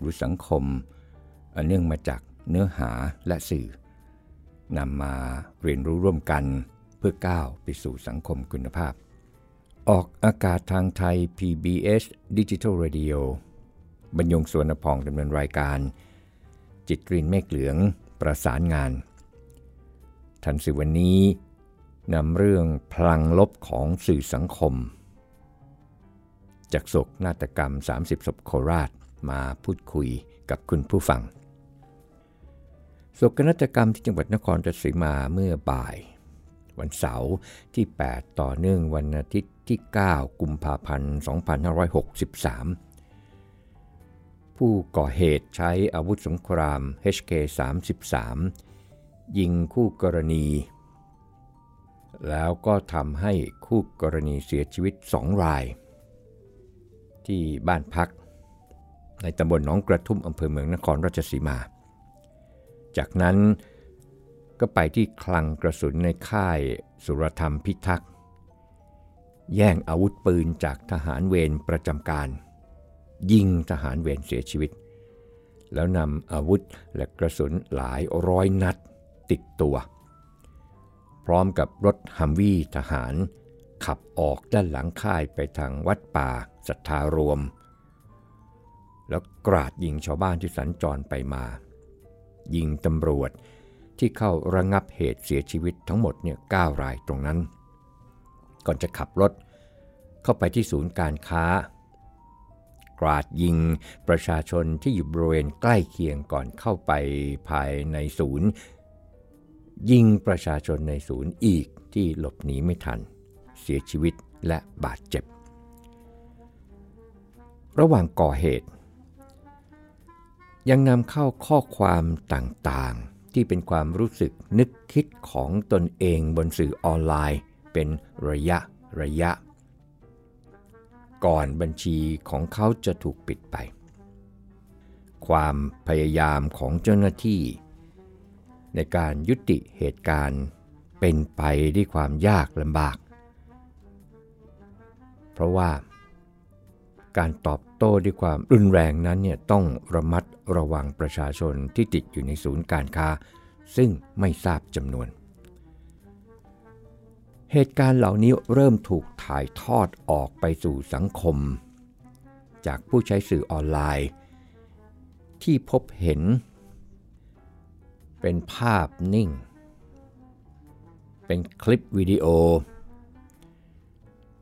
หรือสังคมอันเนื่องมาจากเนื้อหาและสื่อนำมาเรียนรู้ร่วมกันเพื่อก้าวไปสู่สังคมคุณภาพ ออกอากาศทางไทย PBS Digital Radio บรรยงสวนพองดำเนินรายการ จิตกรีนเมฆเหลืองประสานงาน ทันสื่อวันนี้นำเรื่องพลังลบของสื่อสังคม จากศกนาฏกรรม 30ศพโคราช มาพูดคุยกับคุณผู้ฟังโศกนาฏกรรมที่จังหวัดนครราชสีมาเมื่อบ่าย วันเสาร์ที่ 8 ต่อเนื่องวันอาทิตย์ที่ 9 กุมภาพันธ์ 2563 ผู้ก่อเหตุใช้อาวุธสงคราม HK33 ยิงคู่กรณี แล้วก็ทำให้คู่กรณีเสียชีวิตสองราย ที่บ้านพัก ในตำบลหนองกระทุ่มอำเภอเมืองนครราชสีมา จากนั้นก็ไปที่คลังกระสุนในค่ายสุรธรรมพิทักษ์ แย่งอาวุธปืนจากทหารเวรประจำการ ยิงทหารเวรเสียชีวิต แล้วนำอาวุธและกระสุนหลายร้อยนัดติดตัว พร้อมกับรถฮัมวี่ทหารขับออกด้านหลังค่ายไปทางวัดป่าศรัทธารวม แล้วกราดยิงชาวบ้านที่สัญจรไปมา ยิงตำรวจที่เข้าระงับเหตุเสียชีวิตทั้งหมดเนี่ย9รายตรงนั้น ก่อนจะขับรถเข้าไปที่ศูนย์การค้า กราดยิงประชาชนที่อยู่บริเวณใกล้เคียงก่อนเข้าไปภายในศูนย์ ยิงประชาชนในศูนย์อีกที่หลบหนีไม่ทัน เสียชีวิตและบาดเจ็บ ระหว่างก่อเหตุ ยังนำเข้าข้อความต่างๆ ที่เป็นความรู้สึกนึกคิดของตนเองบนสื่อออนไลน์ เป็นระยะระยะ ก่อนบัญชีของเขาจะถูกปิดไป ความพยายามของเจ้าหน้าที่ ในการยุติเหตุการณ์เป็นไปด้วยความยากลำบาก เพราะว่าการตอบโต้ด้วยความรุนแรงนั้นเนี่ยต้องระมัด ระวังประชาชนที่ติดอยู่ในศูนย์การค้า ซึ่งไม่ทราบจำนวน เหตุการณ์เหล่านี้เริ่มถูกถ่ายทอดออกไปสู่สังคม จากผู้ใช้สื่อออนไลน์ ที่พบเห็น เป็นภาพนิ่ง เป็นคลิปวิดีโอ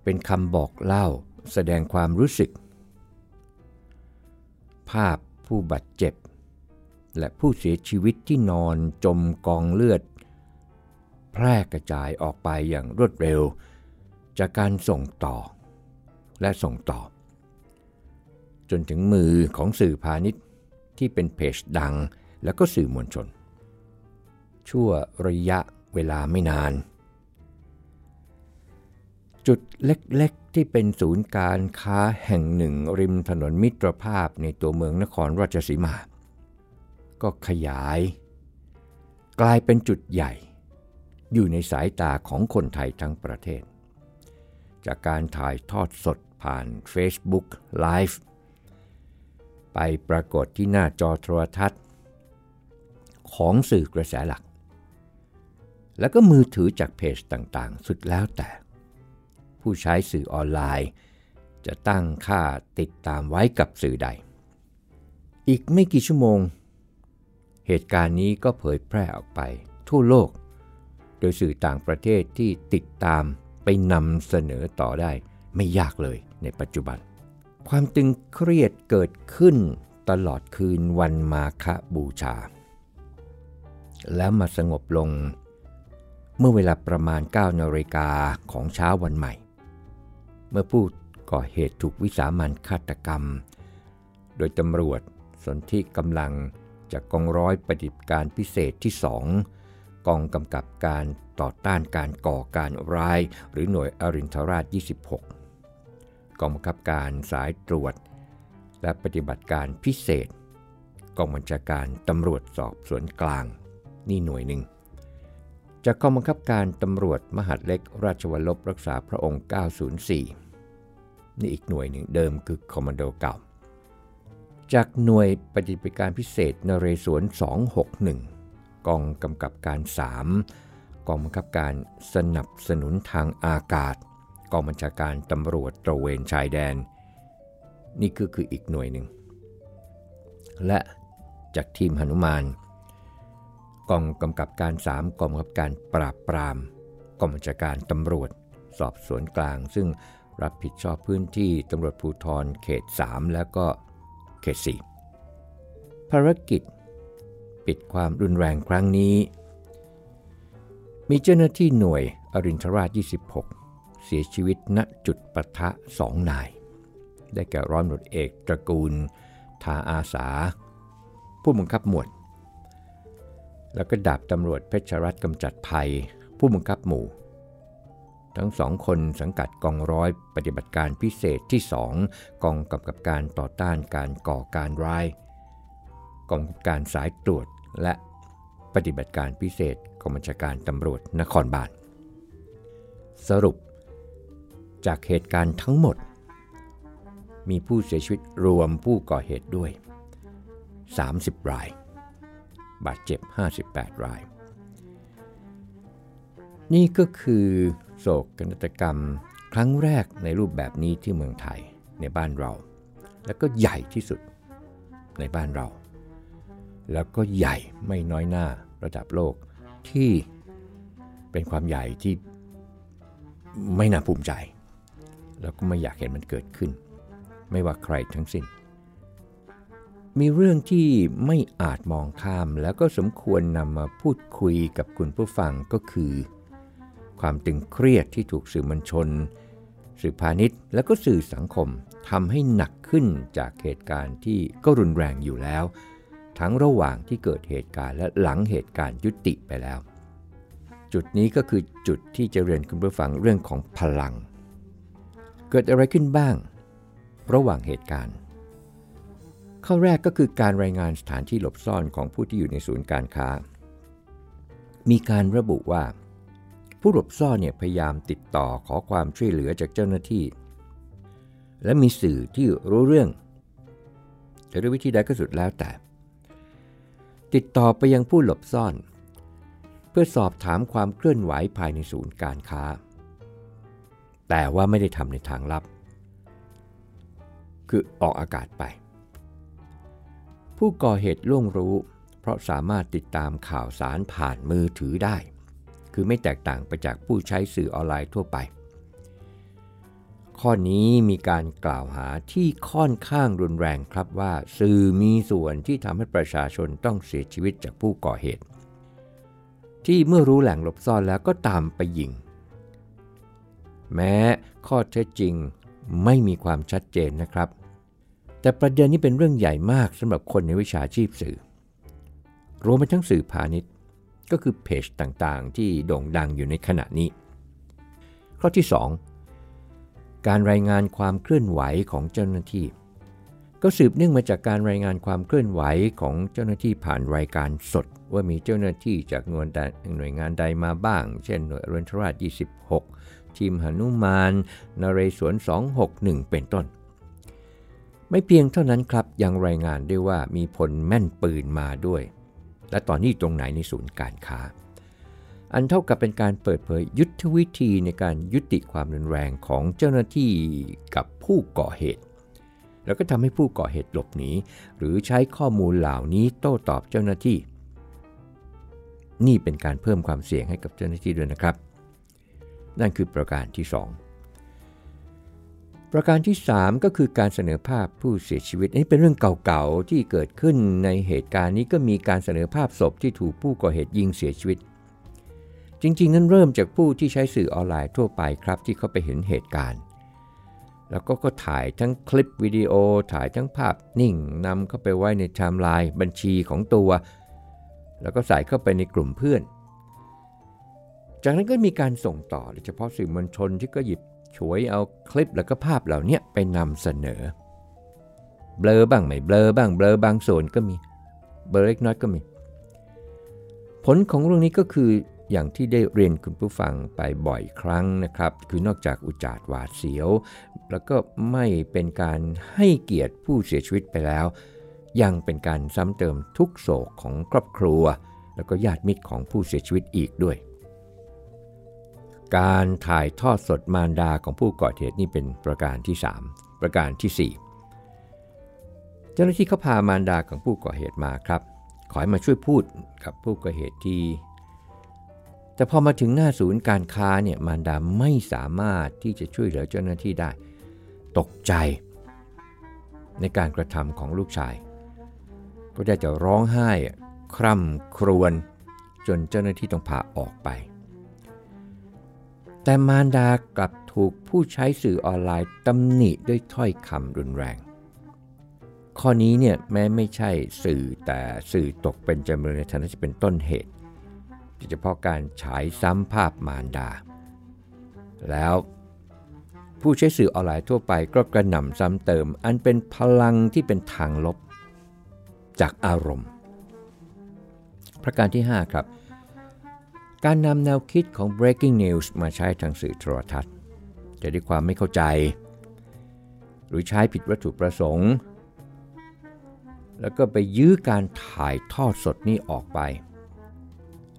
เป็นคำบอกเล่าแสดงความรู้สึก ภาพ ผู้บาดเจ็บ และผู้เสียชีวิตที่นอนจมกองเลือด แพร่กระจายออกไปอย่างรวดเร็ว จากการส่งต่อ และส่งต่อ จนถึงมือของสื่อพาณิชย์ที่เป็นเพจดังแล้วก็สื่อมวลชน ชั่วระยะเวลาไม่นาน จุดเล็ก ที่เป็นศูนย์การค้าแห่งหนึ่งริมถนนมิตรภาพในตัวเมืองนครราชสีมา ก็ขยาย กลายเป็นจุดใหญ่ อยู่ในสายตาของคนไทยทั้งประเทศ จากการถ่ายทอดสดผ่าน Facebook Live ไปปรากฏที่หน้าจอโทรทัศน์ ของสื่อกระแสหลัก แล้วก็มือถือจากเพจต่างๆ สุดแล้วแต่ ผู้ใช้สื่อออนไลน์ จะตั้งค่าติดตามไว้กับสื่อใด อีกไม่กี่ชั่วโมง เหตุการณ์นี้ก็เผยแพร่ออกไปทั่วโลก โดยสื่อต่างประเทศที่ติดตามไปนำเสนอต่อได้ไม่ยากเลยในปัจจุบัน ความตึงเครียดเกิดขึ้นตลอดคืนวันมาฆบูชา แล้วมาสงบลงเมื่อเวลาประมาณ 9 นาฬิกาของเช้าวันใหม่ เมื่อผู้ก่อเหตุถูกวิสามันฆาตกรรม โดยตำรวจสนธิกำลังจากกองร้อยปฏิบัติการพิเศษที่2กองกำกับการต่อต้านการก่อการร้าย หรือหน่วยอรินทราช 26 กองบังคับการสายตรวจ และปฏิบัติการพิเศษ กองบัญชาการตำรวจสอบสวนกลาง นี่หน่วยหนึ่ง จากกองบังคับการตำรวจมหาดเล็กราชวัลลบรักษาพระองค์ 904 นี่อีกหน่วยหนึ่งเดิมคือคอมมานโดเก่า จากหน่วยปฏิบัติการพิเศษนเรศวร 261 กองกำกับการ 3 กองบังคับการสนับสนุนทางอากาศ กองบัญชาการตำรวจตระเวนชายแดน นี่คือคืออีกหน่วยหนึ่ง และจากทีมหนุมาน กองกำกับการ 3 กองกำกับการปราบปรามกองบัญชาการตำรวจ สอบสวนกลาง ซึ่งรับผิดชอบพื้นที่ตำรวจภูธรเขต 3 แล้วก็เขต 4 ภารกิจ ปิดความรุนแรงครั้งนี้ มีเจ้าหน้าที่หน่วยอรินทราช 26 เสียชีวิตณจุดปะทะสองนาย ได้แก่ร้อยตำรวจเอกตระกูล ทาอาสา ผู้บังคับหมวด แล้วก็ดาบตำรวจเพชรรัตน์กำจัดภัย ผู้บังคับหมู่ ทั้งสองคนสังกัดกองร้อยปฏิบัติการพิเศษที่2กองกำกับการต่อต้านการก่อการร้าย กองกำกับการสายตรวจและปฏิบัติการพิเศษกองบัญชาการตำรวจนครบาลสรุป จากเหตุการณ์ทั้งหมด มีผู้เสียชีวิตรวมผู้ก่อเหตุด้วย 30 ราย บาดเจ็บ 58 ราย นี่ก็คือโศกนาฏกรรมครั้งแรกในรูปแบบนี้ที่เมืองไทยในบ้านเรา แล้วก็ใหญ่ที่สุดในบ้านเรา แล้วก็ใหญ่ไม่น้อยหน้าระดับโลกที่เป็นความใหญ่ที่ไม่น่าภูมิใจ แล้วก็ไม่อยากเห็นมันเกิดขึ้น ไม่ว่าใครทั้งสิ้น มีเรื่องที่ไม่อาจมองข้ามแล้วก็สมควรนำมาพูดคุยกับคุณผู้ฟังก็คือ ความตึงเครียดที่ถูกสื่อมวลชน สื่อพาณิชย์ และก็สื่อสังคมทำให้หนักขึ้นจากเหตุการณ์ที่ก็รุนแรงอยู่แล้ว ทั้งระหว่างที่เกิดเหตุการณ์และหลังเหตุการณ์ยุติไปแล้ว จุดนี้ก็คือจุดที่จะเรียนคุณผู้ฟังเรื่องของพลัง เกิดอะไรขึ้นบ้าง ระหว่างเหตุการณ์ ข้อแรกก็คือการรายงานสถานที่หลบซ่อนของผู้ที่อยู่ในศูนย์การค้า มีการระบุว่า ผู้หลบซ่อนเนี่ยพยายามติดต่อขอความช่วยเหลือจากเจ้าหน้าที่ และมีสื่อที่รู้เรื่องจะด้วยวิธีใดก็สุดแล้วแต่ ติดต่อไปยังผู้หลบซ่อน เพื่อสอบถามความเคลื่อนไหวภายในศูนย์การค้า แต่ว่าไม่ได้ทำในทางลับ คือออกอากาศไป ผู้ก่อเหตุล่วงรู้ เพราะสามารถติดตามข่าวสารผ่านมือถือได้ คือไม่แตกต่างไปจากผู้ใช้สื่อออนไลน์ทั่วไป ข้อนี้มีการกล่าวหาที่ค่อนข้างรุนแรงครับว่า สื่อมีส่วนที่ทำให้ประชาชนต้องเสียชีวิตจากผู้ก่อเหตุ ที่เมื่อรู้แหล่งหลบซ่อนแล้วก็ตามไปยิง แม้ข้อเท็จจริงไม่มีความชัดเจนนะครับ แต่ประเด็นนี้เป็นเรื่องใหญ่มากสำหรับคนในวิชาชีพสื่อ รวมไปทั้งสื่อพาณิชย์ก็คือเพจต่างๆ ที่โด่งดังอยู่ในขณะนี้ ข้อที่ 2 การรายงานความเคลื่อนไหวของเจ้าหน้าที่ ก็สืบเนื่องมาจากการรายงานความเคลื่อนไหวของเจ้าหน้าที่ผ่านรายการสด ว่ามีเจ้าหน้าที่จากหน่วยใดหน่วยงานใดมาบ้าง เช่นหน่วยรินทราช 26 ทีมหนุมานนเรศวร261 เป็นต้น ไม่เพียงเท่านั้นครับยังรายงานด้วยว่ามีพลแม่นปืนมาด้วย และตอนนี้ตรงไหนในศูนย์การค้า อันเท่ากับเป็นการเปิดเผยยุทธวิธีในการยุติความรุนแรงของเจ้าหน้าที่กับผู้ก่อเหตุ แล้วก็ทำให้ผู้ก่อเหตุหลบหนีหรือใช้ข้อมูลเหล่านี้โต้ตอบเจ้าหน้าที่ นี่เป็นการเพิ่มความเสี่ยงให้กับเจ้าหน้าที่ด้วยนะครับ นั่นคือประการที่ 2 ประการที่ 3 ก็คือการเสนอภาพผู้เสียชีวิตนี่เป็นเรื่องเก่าๆที่เกิดขึ้นในเหตุการณ์นี้ก็มีการเสนอภาพศพที่ถูกผู้ก่อเหตุยิงเสียชีวิต จริงๆ นั้นเริ่มจากผู้ที่ใช้สื่อออนไลน์ทั่วไปครับ ที่เขาไปเห็นเหตุการณ์ แล้วก็ก็ถ่ายทั้งคลิปวิดีโอ ถ่ายทั้งภาพนิ่งนำเข้าไปไว้ในไทม์ไลน์บัญชีของตัว แล้วก็ใส่เข้าไปในกลุ่มเพื่อน จากนั้นก็มีการส่งต่อโดยเฉพาะสื่อมวลชนที่ก็หยิบ ฉวยเอาคลิปแล้วก็ภาพเหล่านี้ไปนำเสนอ เบลอบ้างไม่เบลอบ้างเบลอบางส่วนก็มี เบลอเล็กน้อยก็มี ผลของเรื่องนี้ก็คืออย่างที่ได้เรียนคุณผู้ฟังไปบ่อยครั้งนะครับ คือนอกจากอุจาดหวาดเสียว แล้วก็ไม่เป็นการให้เกียรติผู้เสียชีวิตไปแล้ว ยังเป็นการซ้ำเติมทุกโศกของครอบครัว แล้วก็ญาติมิตรของผู้เสียชีวิตอีกด้วย การถ่ายทอดสดมารดาของผู้ก่อเหตุนี่เป็นประการที่ 3 ประการที่ 4 เจ้าหน้าที่เขาพามารดาของผู้ก่อเหตุมาครับ ขอให้มาช่วยพูดกับผู้ก่อเหตุที่แต่พอมาถึงหน้าศูนย์การค้าเนี่ยมารดาไม่สามารถที่จะช่วยเหลือเจ้าหน้าที่ได้ ตกใจ ในการกระทำของลูกชาย ก็ได้จะร้องไห้คร่ำครวญจนเจ้าหน้าที่ต้องพาออกไป แต่มารดากลับถูกผู้ใช้สื่อออนไลน์ตำหนิด้วยถ้อยคำรุนแรง ข้อนี้เนี่ยแม้ไม่ใช่สื่อแต่สื่อตกเป็นจำเลยในฐานะจะเป็นต้นเหตุโดยเฉพาะการฉายซ้ำภาพมารดา แล้วผู้ใช้สื่อออนไลน์ทั่วไปก็กระหน่ำซ้ำเติม อันเป็นพลังที่เป็นทางลบจากอารมณ์ ประการที่ 5 ครับ การนำแนวคิดของ breaking news มาใช้ทางสื่อโทรทัศน์ จะได้ความไม่เข้าใจ หรือใช้ผิดวัตถุประสงค์ แล้วก็ไปยื้อการถ่ายทอดสดนี้ออกไป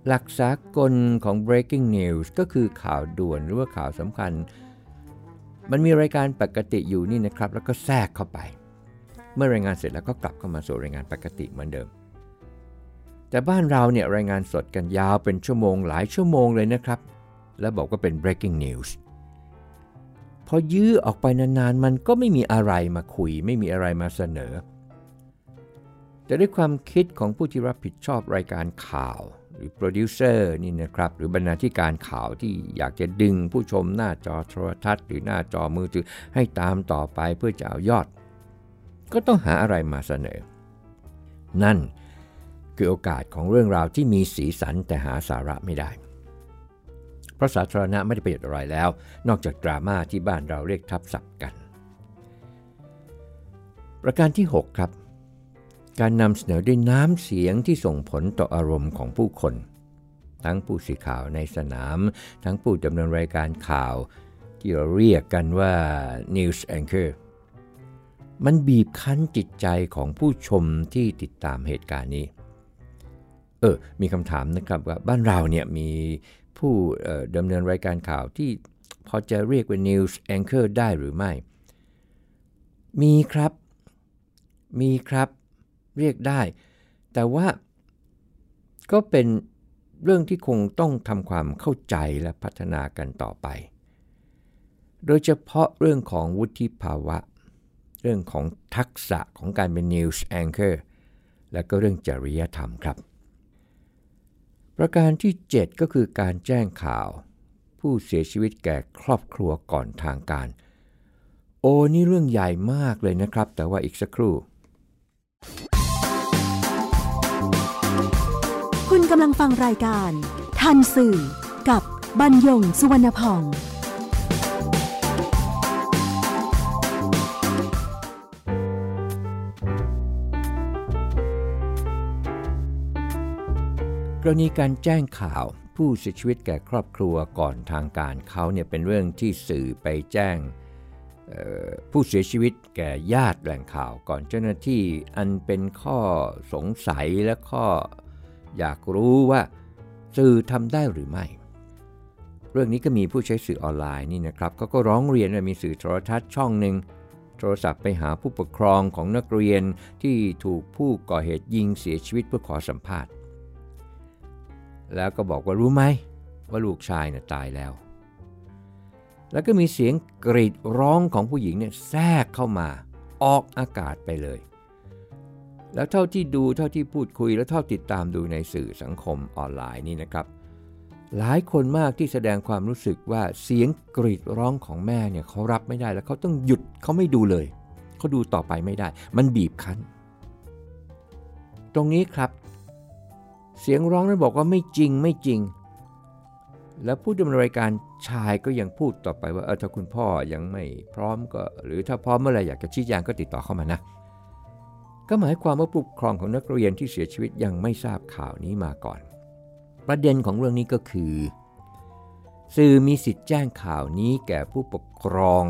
หลักสากลของ breaking news ก็คือข่าวด่วนหรือว่าข่าวสำคัญ มันมีรายการปกติอยู่นี่นะครับ แล้วก็แทรกเข้าไป เมื่อรายงานเสร็จแล้วก็กลับเข้ามาสู่รายงานปกติเหมือนเดิม แต่บ้านเราเนี่ยรายงานสดกันยาวเป็นชั่วโมงหลายชั่วโมงเลยนะครับ แล้วบอกว่าเป็น breaking news พอยื้อออกไปนานๆ มันก็ไม่มีอะไรมาคุย ไม่มีอะไรมาเสนอ แต่ด้วยความคิดของผู้ที่รับผิดชอบรายการข่าว หรือโปรดิวเซอร์นี่นะครับ หรือบรรณาธิการข่าวที่อยากจะดึงผู้ชมหน้าจอโทรทัศน์ หรือหน้าจอมือถือให้ตามต่อไปเพื่อจะเอายอด ก็ต้องหาอะไรมาเสนอ นั่น คือโอกาสของเรื่องราวที่มีสีสันแต่หาสาระไม่ได้เพราะสาธารณะไม่ได้ประโยชน์อะไรแล้ว นอกจากดราม่าที่บ้านเราเรียกทับศัพท์กัน ประการที่ 6 ครับ การนำเสนอด้วยน้ำเสียงที่ส่งผลต่ออารมณ์ของผู้คน ทั้งผู้สื่อข่าวในสนาม ทั้งผู้ดำเนินรายการข่าวที่เราเรียกกันว่า news anchor มันบีบคั้นจิตใจของผู้ชมที่ติดตามเหตุการณ์นี้ เออ มีคำถามนะครับว่าบ้านเราเนี่ยมีผู้ดำเนินรายการข่าวที่พอจะเรียกว่า news anchor ได้หรือไม่ มีครับ มีครับ เรียกได้ แต่ว่าก็เป็นเรื่องที่คงต้องทำความเข้าใจและพัฒนากันต่อไป โดยเฉพาะเรื่องของวุฒิภาวะ เรื่องของทักษะของการเป็น news anchor และก็เรื่องจริยธรรมครับ ประการที่ 7 ก็คือการแจ้งข่าว ผู้เสียชีวิตแก่ครอบครัวก่อนทางการ โอ้นี่เรื่องใหญ่มากเลยนะครับ แต่ว่าอีกสักครู่ คุณกำลังฟังรายการ ทันสื่อกับบรรยงสุวรรณพอง รณีการแจ้งข่าวผู้เสียชีวิตแก่ครอบครัวก่อนทางการเขาเนี่ยเป็นเรื่องที่สื่อไปแจ้งผู้เสียชีวิตแก่ญาติแหล่งข่าวก่อนเจ้าหน้าที่อันเป็นข้อสงสัยและข้ออยากรู้ว่าสื่อทำได้หรือไม่ เรื่องนี้ก็มีผู้ใช้สื่อออนไลน์นี่นะครับก็ก็ร้องเรียนว่ามีสื่อโทรทัศน์ช่องหนึ่งโทรศัพท์ไปหาผู้ปกครองของนักเรียนที่ถูกผู้ก่อเหตุยิงเสียชีวิตเพื่อขอสัมภาษณ์ แล้วก็บอกว่ารู้ไหมว่าลูกชายน่ะตายแล้ว แล้วก็มีเสียงกรีดร้องของผู้หญิงเนี่ยแทรกเข้ามาออกอากาศไปเลย แล้วเท่าที่ดูเท่าที่พูดคุยและเท่าติดตามดูในสื่อสังคมออนไลน์นี่นะครับ หลายคนมากที่แสดงความรู้สึกว่าเสียงกรีดร้องของแม่เนี่ยเขารับไม่ได้แล้วเขาต้องหยุดเขาไม่ดูเลยเขาดูต่อไปไม่ได้ มันบีบคั้น ตรงนี้ครับ เสียงร้องนั้นบอกว่าไม่จริงไม่จริง แล้วผู้ดำเนินรายการชายก็ยังพูดต่อไปว่าเออถ้าคุณพ่อยังไม่พร้อมก็ หรือถ้าพร้อมเมื่อไรอยากจะชี้แจงก็ติดต่อเข้ามานะ ก็หมายความว่าผู้ปกครองของนักเรียนที่เสียชีวิตยังไม่ทราบข่าวนี้มาก่อน ประเด็นของเรื่องนี้ก็คือ สื่อมีสิทธิ์แจ้งข่าวนี้แก่ผู้ปกครอง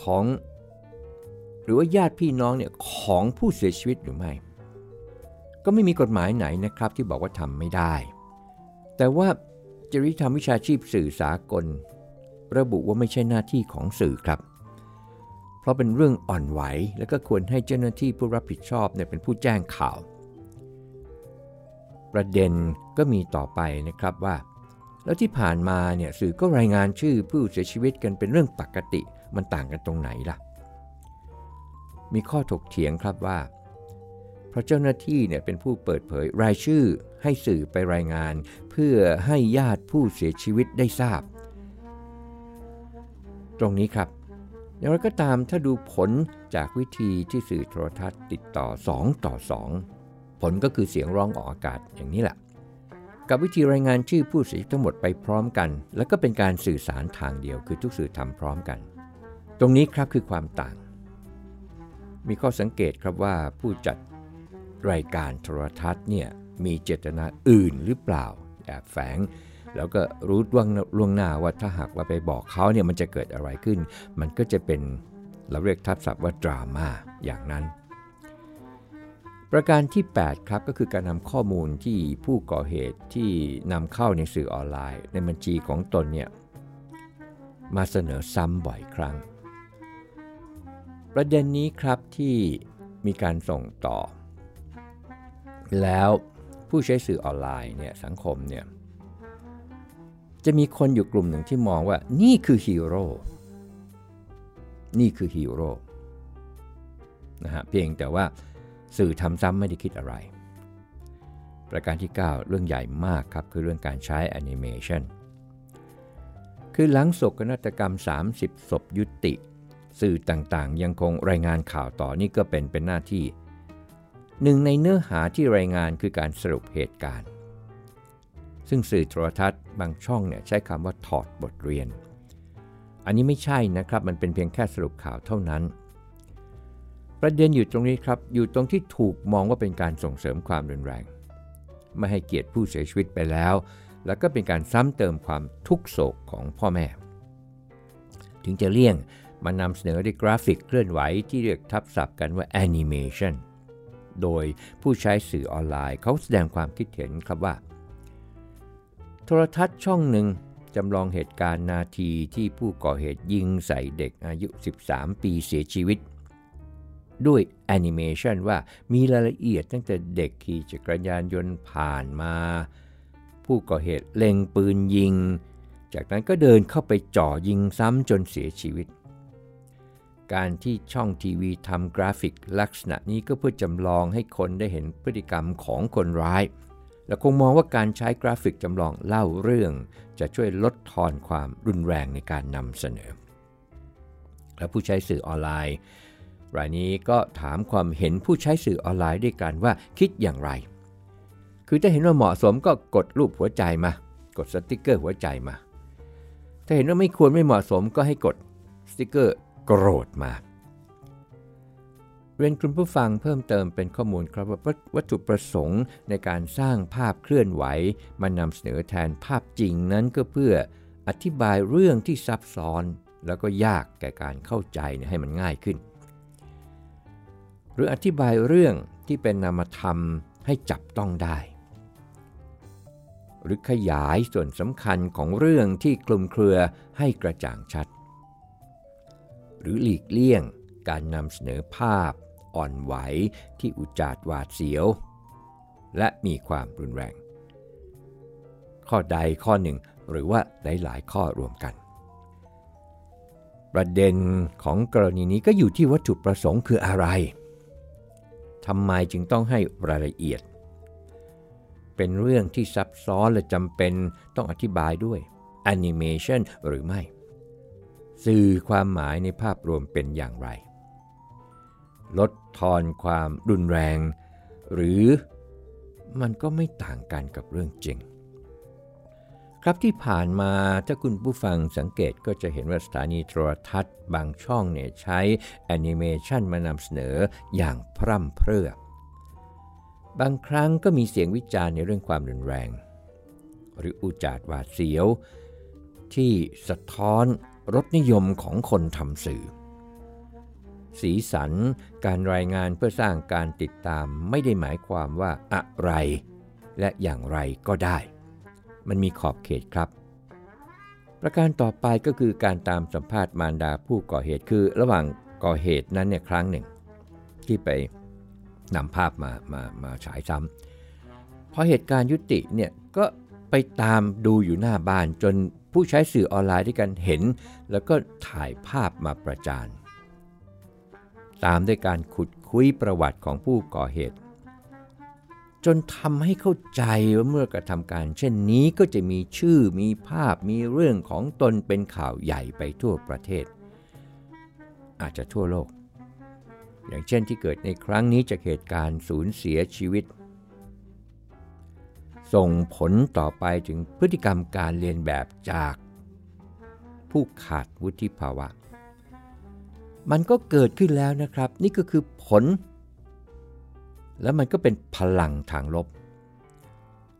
ของ หรือว่าญาติพี่น้องเนี่ยของผู้เสียชีวิตหรือไม่ ก็ไม่มีกฎหมายไหนนะครับที่บอกว่าทำไม่ได้ แต่ว่าจริยธรรมวิชาชีพสื่อสากล ระบุว่าไม่ใช่หน้าที่ของสื่อครับ เพราะเป็นเรื่องอ่อนไหว และก็ควรให้เจ้าหน้าที่ผู้รับผิดชอบเนี่ยเป็นผู้แจ้งข่าว ประเด็นก็มีต่อไปนะครับว่า แล้วที่ผ่านมาเนี่ยสื่อก็รายงานชื่อผู้เสียชีวิตกันเป็นเรื่องปกติมันต่างกันตรงไหนล่ะ มีข้อถกเถียงครับว่า เพราะเจ้าหน้าที่เนี่ยเป็นผู้เปิดเผยรายชื่อให้สื่อไปรายงาน เพื่อให้ญาติผู้เสียชีวิตได้ทราบ ตรงนี้ครับอย่างไรก็ตามถ้าดูผลจากวิธีที่สื่อโทรทัศน์ติดต่อ 2 ต่อ 2 ผลก็คือเสียงร้องออกอากาศอย่างนี้แหละ กับวิธีรายงานชื่อผู้เสียชีวิตทั้งหมดไปพร้อมกัน แล้วก็เป็นการสื่อสารทางเดียวคือทุกสื่อทำพร้อมกัน ตรงนี้ครับคือความต่าง มีข้อสังเกตครับว่าผู้จัด รายการโทรทัศน์เนี่ยมีเจตนาอื่นหรือเปล่าแอบแฝง แล้วก็รู้ล่วงล่วงหน้าว่าถ้าหากว่าไปบอกเขาเนี่ยมันจะเกิดอะไรขึ้น มันก็จะเป็นเราเรียกทับศัพท์ว่าดราม่าอย่างนั้น ประการที่ 8 ครับก็คือการนำข้อมูลที่ผู้ก่อเหตุที่นำเข้าในสื่อออนไลน์ ในบัญชีของตนเนี่ยมาเสนอซ้ำบ่อยครั้ง ประเด็นนี้ครับที่มีการส่งต่อ แล้วผู้ใช้สื่อออนไลน์เนี่ยสังคมเนี่ยจะมีคนอยู่กลุ่มหนึ่งที่มองว่านี่คือฮีโร่นี่คือฮีโร่นะฮะเพียงแต่ว่าสื่อทำซ้ำไม่ได้คิดอะไร ประการที่ 9 เรื่องใหญ่มากครับ คือเรื่องการใช้แอนิเมชันคือหลังโศกนาฏกรรม 30 ศพยุติ สื่อต่างๆ ยังคงรายงานข่าวต่อนี่ก็เป็นเป็นหน้าที่ หนึ่งในเนื้อหาที่รายงานคือการสรุปเหตุการณ์ ซึ่งสื่อโทรทัศน์บางช่องเนี่ยใช้คำว่าถอดบทเรียน อันนี้ไม่ใช่นะครับ มันเป็นเพียงแค่สรุปข่าวเท่านั้น ประเด็นอยู่ตรงนี้ครับ อยู่ตรงที่ถูกมองว่าเป็นการส่งเสริมความรุนแรง ไม่ให้เกียรติผู้เสียชีวิตไปแล้ว แล้วก็เป็นการซ้ำเติมความทุกโศกของพ่อแม่ ถึงจะเลี่ยงมานำเสนอด้วยกราฟิกเคลื่อนไหวที่เรียกทับศัพท์กันว่าแอนิเมชัน โดยผู้ใช้สื่อออนไลน์เขาแสดงความคิดเห็นครับว่า โทรทัศน์ช่องหนึ่งจำลองเหตุการณ์นาทีที่ผู้ก่อเหตุยิงใส่เด็กอายุ 13 ปีเสียชีวิต ด้วยแอนิเมชันว่ามีรายละเอียดตั้งแต่เด็กขี่จักรยานยนต์ผ่านมา ผู้ก่อเหตุเล็งปืนยิง จากนั้นก็เดินเข้าไปจ่อยิงซ้ำจนเสียชีวิต การที่ช่องทีวีทำกราฟิกลักษณะนี้ก็เพื่อจำลองให้คนได้เห็นพฤติกรรมของคนร้าย และคงมองว่าการใช้กราฟิกจำลองเล่าเรื่อง จะช่วยลดทอนความรุนแรงในการนำเสนอ และผู้ใช้สื่อออนไลน์ รายนี้ก็ถามความเห็นผู้ใช้สื่อออนไลน์ด้วยกันว่าคิดอย่างไร คือถ้าเห็นว่าเหมาะสมก็กดรูปหัวใจมา กดสติกเกอร์หัวใจมา ถ้าเห็นว่าไม่ควรไม่เหมาะสมก็ให้กดสติกเกอร์ โกรธมาเรียนคุณผู้ฟังเพิ่มเติมเป็นข้อมูลครับว่าวัตถุประสงค์ในการสร้างภาพเคลื่อนไหวมานำเสนอแทนภาพจริงนั้นก็เพื่ออธิบายเรื่องที่ซับซ้อน แล้วก็ยากแก่การเข้าใจให้มันง่ายขึ้น หรืออธิบายเรื่องที่เป็นนามธรรมให้จับต้องได้ หรือขยายส่วนสำคัญของเรื่องที่คลุมเครือให้กระจ่างชัด รือหลีกเลี่ยง การนำเสนอภาพ อ่อนไหวที่อุจาดหวาดเสียว และมีความรุนแรง ข้อใดข้อหนึ่งหรือว่าหลายๆข้อรวมกัน ประเด็นของกรณีนี้ก็อยู่ที่วัตถุประสงค์คืออะไรทำไมจึงต้องให้รายละเอียด เป็นเรื่องที่ซับซ้อนและจำเป็นต้องอธิบายด้วยแอนิเมชันหรือไม่ สื่อความหมายในภาพรวมเป็นอย่างไร ลดทอนความรุนแรง หรือมันก็ไม่ต่างกันกับเรื่องจริง ครับที่ผ่านมาถ้าคุณผู้ฟังสังเกตก็จะเห็นว่าสถานีโทรทัศน์ บางช่องเนี่ยใช้แอนิเมชันมานำเสนออย่างพร่ำเพรื่อบางครั้งก็มีเสียงวิจารณ์ในเรื่องความรุนแรง หรืออุจาดหวาดเสียว ที่สะท้อน รสนิยมของคนทำสื่อ สีสันการรายงานเพื่อสร้างการติดตามไม่ได้หมายความว่าอะไร และอย่างไรก็ได้ มันมีขอบเขตครับ ประการต่อไปก็คือการตามสัมภาษณ์มารดาผู้ก่อเหตุคือระหว่างก่อเหตุนั้นเนี่ยครั้งหนึ่ง ที่ไปนำภาพมามามาฉายซ้ำพอเหตุการณ์ยุติเนี่ยก็ไปตามดูอยู่หน้าบ้านจน ผู้ใช้สื่อออนไลน์ที่กันเห็น แล้วก็ถ่ายภาพมาประจานตามด้วยการขุดคุยประวัติของผู้ก่อเหตุ จนทำให้เข้าใจว่าเมื่อกระทำการ เช่นนี้ก็จะมีชื่อมีภาพมีเรื่องของตนเป็นข่าวใหญ่ไปทั่วประเทศ อาจจะทั่วโลก อย่างเช่นที่เกิดในครั้งนี้จากเหตุการณ์สูญเสียชีวิต ส่งผลต่อไปถึงพฤติกรรมการเรียนแบบจาก ผู้ขาดวุฒิภาวะ มันก็เกิดขึ้นแล้วนะครับ นี่ก็คือผล แล้วมันก็เป็นพลังทางลบ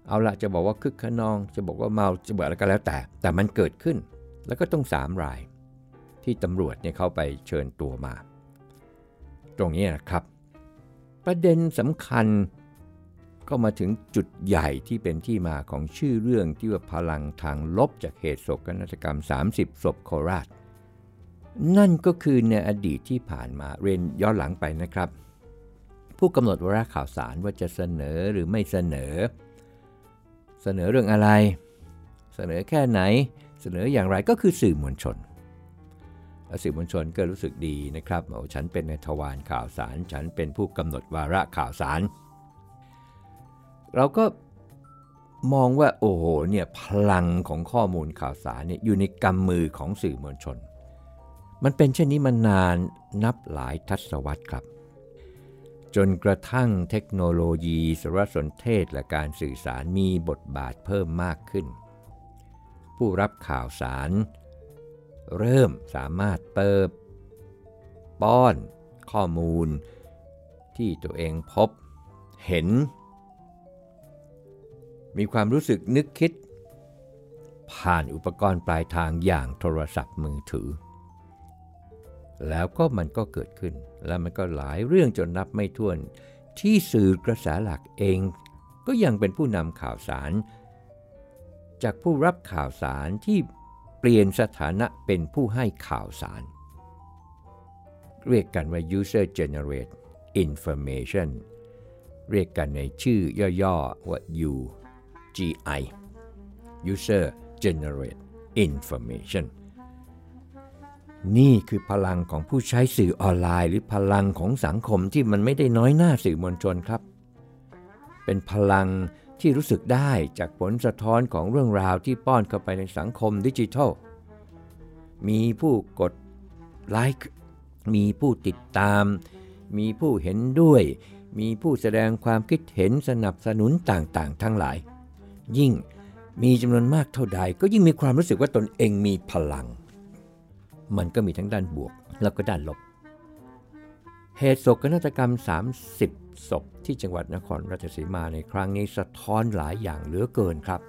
เอาละจะบอกว่าคึกขนอง จะบอกว่าเมาจะบอกอะไรก็แล้วแต่ แต่มันเกิดขึ้น แล้วก็ต้องสามราย ที่ตำรวจเนี่ยเข้าไปเชิญตัวมา ตรงนี้นะครับ ประเด็นสำคัญ ก็มาถึงจุดใหญ่ที่เป็นที่มาของชื่อเรื่องที่ว่าพลังทางลบจากเหตุโศกนาฏกรรม 30 ศพโคราช นั่นก็คือในอดีตที่ผ่านมาเรียนย้อนหลังไปนะครับ ผู้กำหนดวาระข่าวสารว่าจะเสนอหรือไม่เสนอ เสนอเรื่องอะไร เสนอแค่ไหน เสนออย่างไรก็คือสื่อมวลชนสื่อมวลชนก็รู้สึกดีนะครับโอ้ฉันเป็นในทวารข่าวสาร ฉันเป็นผู้กำหนดวาระข่าวสาร เราก็มองว่าโอ้โหเนี่ยพลังของข้อมูลข่าวสารเนี่ยอยู่ในกำมือของสื่อมวลชน มันเป็นเช่นนี้มานานนับหลายทศวรรษครับ จนกระทั่งเทคโนโลยีสารสนเทศและการสื่อสารมีบทบาทเพิ่มมากขึ้น ผู้รับข่าวสาร เริ่มสามารถเติบป้อนข้อมูลที่ตัวเองพบเห็น มีความรู้สึกนึกคิด ผ่านอุปกรณ์ปลายทางอย่างโทรศัพท์มือถือ แล้วก็มันก็เกิดขึ้น แล้วมันก็หลายเรื่องจนนับไม่ถ้วน ที่สื่อกระแสหลักเอง ก็ยังเป็นผู้นำข่าวสาร จากผู้รับข่าวสารที่เปลี่ยนสถานะเป็นผู้ให้ข่าวสาร เรียกกันว่า user generate information เรียกกันในชื่อย่อๆว่า u UGI user generate information นี่คือพลังของผู้ใช้สื่อออนไลน์ หรือพลังของสังคมที่มันไม่ได้น้อยหน้าสื่อมวลชนครับ เป็นพลังที่รู้สึกได้จากผลสะท้อนของเรื่องราวที่ป้อนเข้าไปในสังคมดิจิทัล มีผู้กดไลค์ มีผู้ติดตาม มีผู้เห็นด้วย มีผู้แสดงความคิดเห็นสนับสนุนต่างๆ ทั้งหลาย ยิ่งมีจำนวนมากเท่าใด ก็ยิ่งมีความรู้สึกว่าตนเองมีพลัง มันก็มีทั้งด้านบวกแล้วก็ด้านลบ เหตุโศกนาฏกรรม 30 ศพที่จังหวัดนครราชสีมาในครั้งนี้สะท้อนหลายอย่างเหลือเกินครับ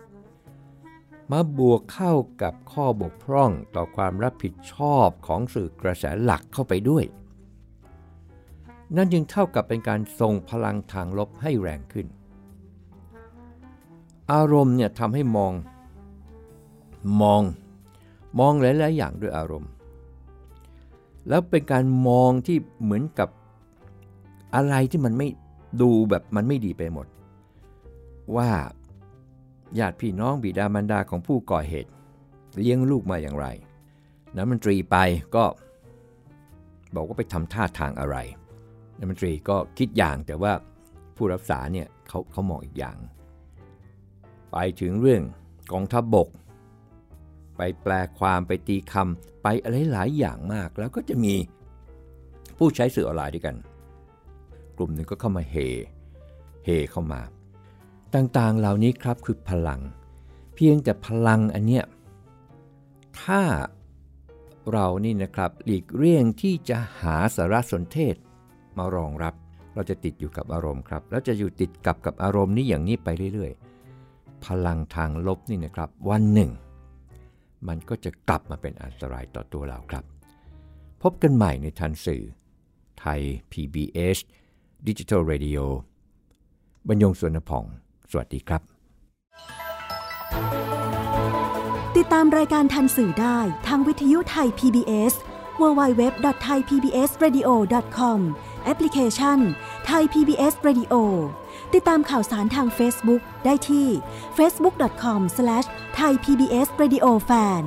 มาบวกเข้ากับข้อบกพร่องต่อความรับผิดชอบของสื่อกระแสหลักเข้าไปด้วย นั่นจึงเท่ากับเป็นการทรงพลังทางลบให้แรงขึ้น อารมณ์เนี่ยทำให้มอง มอง มองหลาย ๆ อย่างด้วยอารมณ์ แล้วเป็นการมองที่เหมือนกับอะไรที่มันไม่ดูแบบมันไม่ดีไปหมด ว่าญาติพี่น้องบิดามารดาของผู้ก่อเหตุเลี้ยงลูกมาอย่างไรนักมนตรีไปก็บอกว่าไปทำท่าทางอะไรนักมนตรีก็คิดอย่างแต่ว่าผู้รับสารเนี่ยเขาเขามองอีกอย่าง ไปถึงเรื่องกองทัพบบก ไปแปลความไปตีคำไปอะไรหลายอย่างมาก แล้วก็จะมีผู้ใช้สื่อออนไลน์ด้วยกัน กลุ่มหนึ่งก็เข้ามาเฮเฮเข้ามา ต่างๆเหล่านี้ครับคือพลัง เพียงแต่พลังอันเนี้ยถ้าเรานี่นะครับหลีกเลี่ยงที่จะหาสารสนเทศมารองรับ เราจะติดอยู่กับอารมณ์ครับ แล้วจะอยู่ติดกับกับอารมณ์นี้อย่างนี้ไปเรื่อยๆ พลังทางลบนี่นะครับ วันหนึ่ง มันก็จะกลับมาเป็นอันตรายต่อตัวเราครับ พบกันใหม่ในทันสื่อ ไทย PBS Digital Radio บรรยงสวนผ่อง สวัสดีครับ ติดตามรายการทันสื่อได้ทางวิทยุไทย PBS www.thaipbsradio.com แอปพลิเคชัน Thai PBS Radio ติดตามข่าวสารทาง Facebook ได้ที่ facebook.com/thaipbsradiofan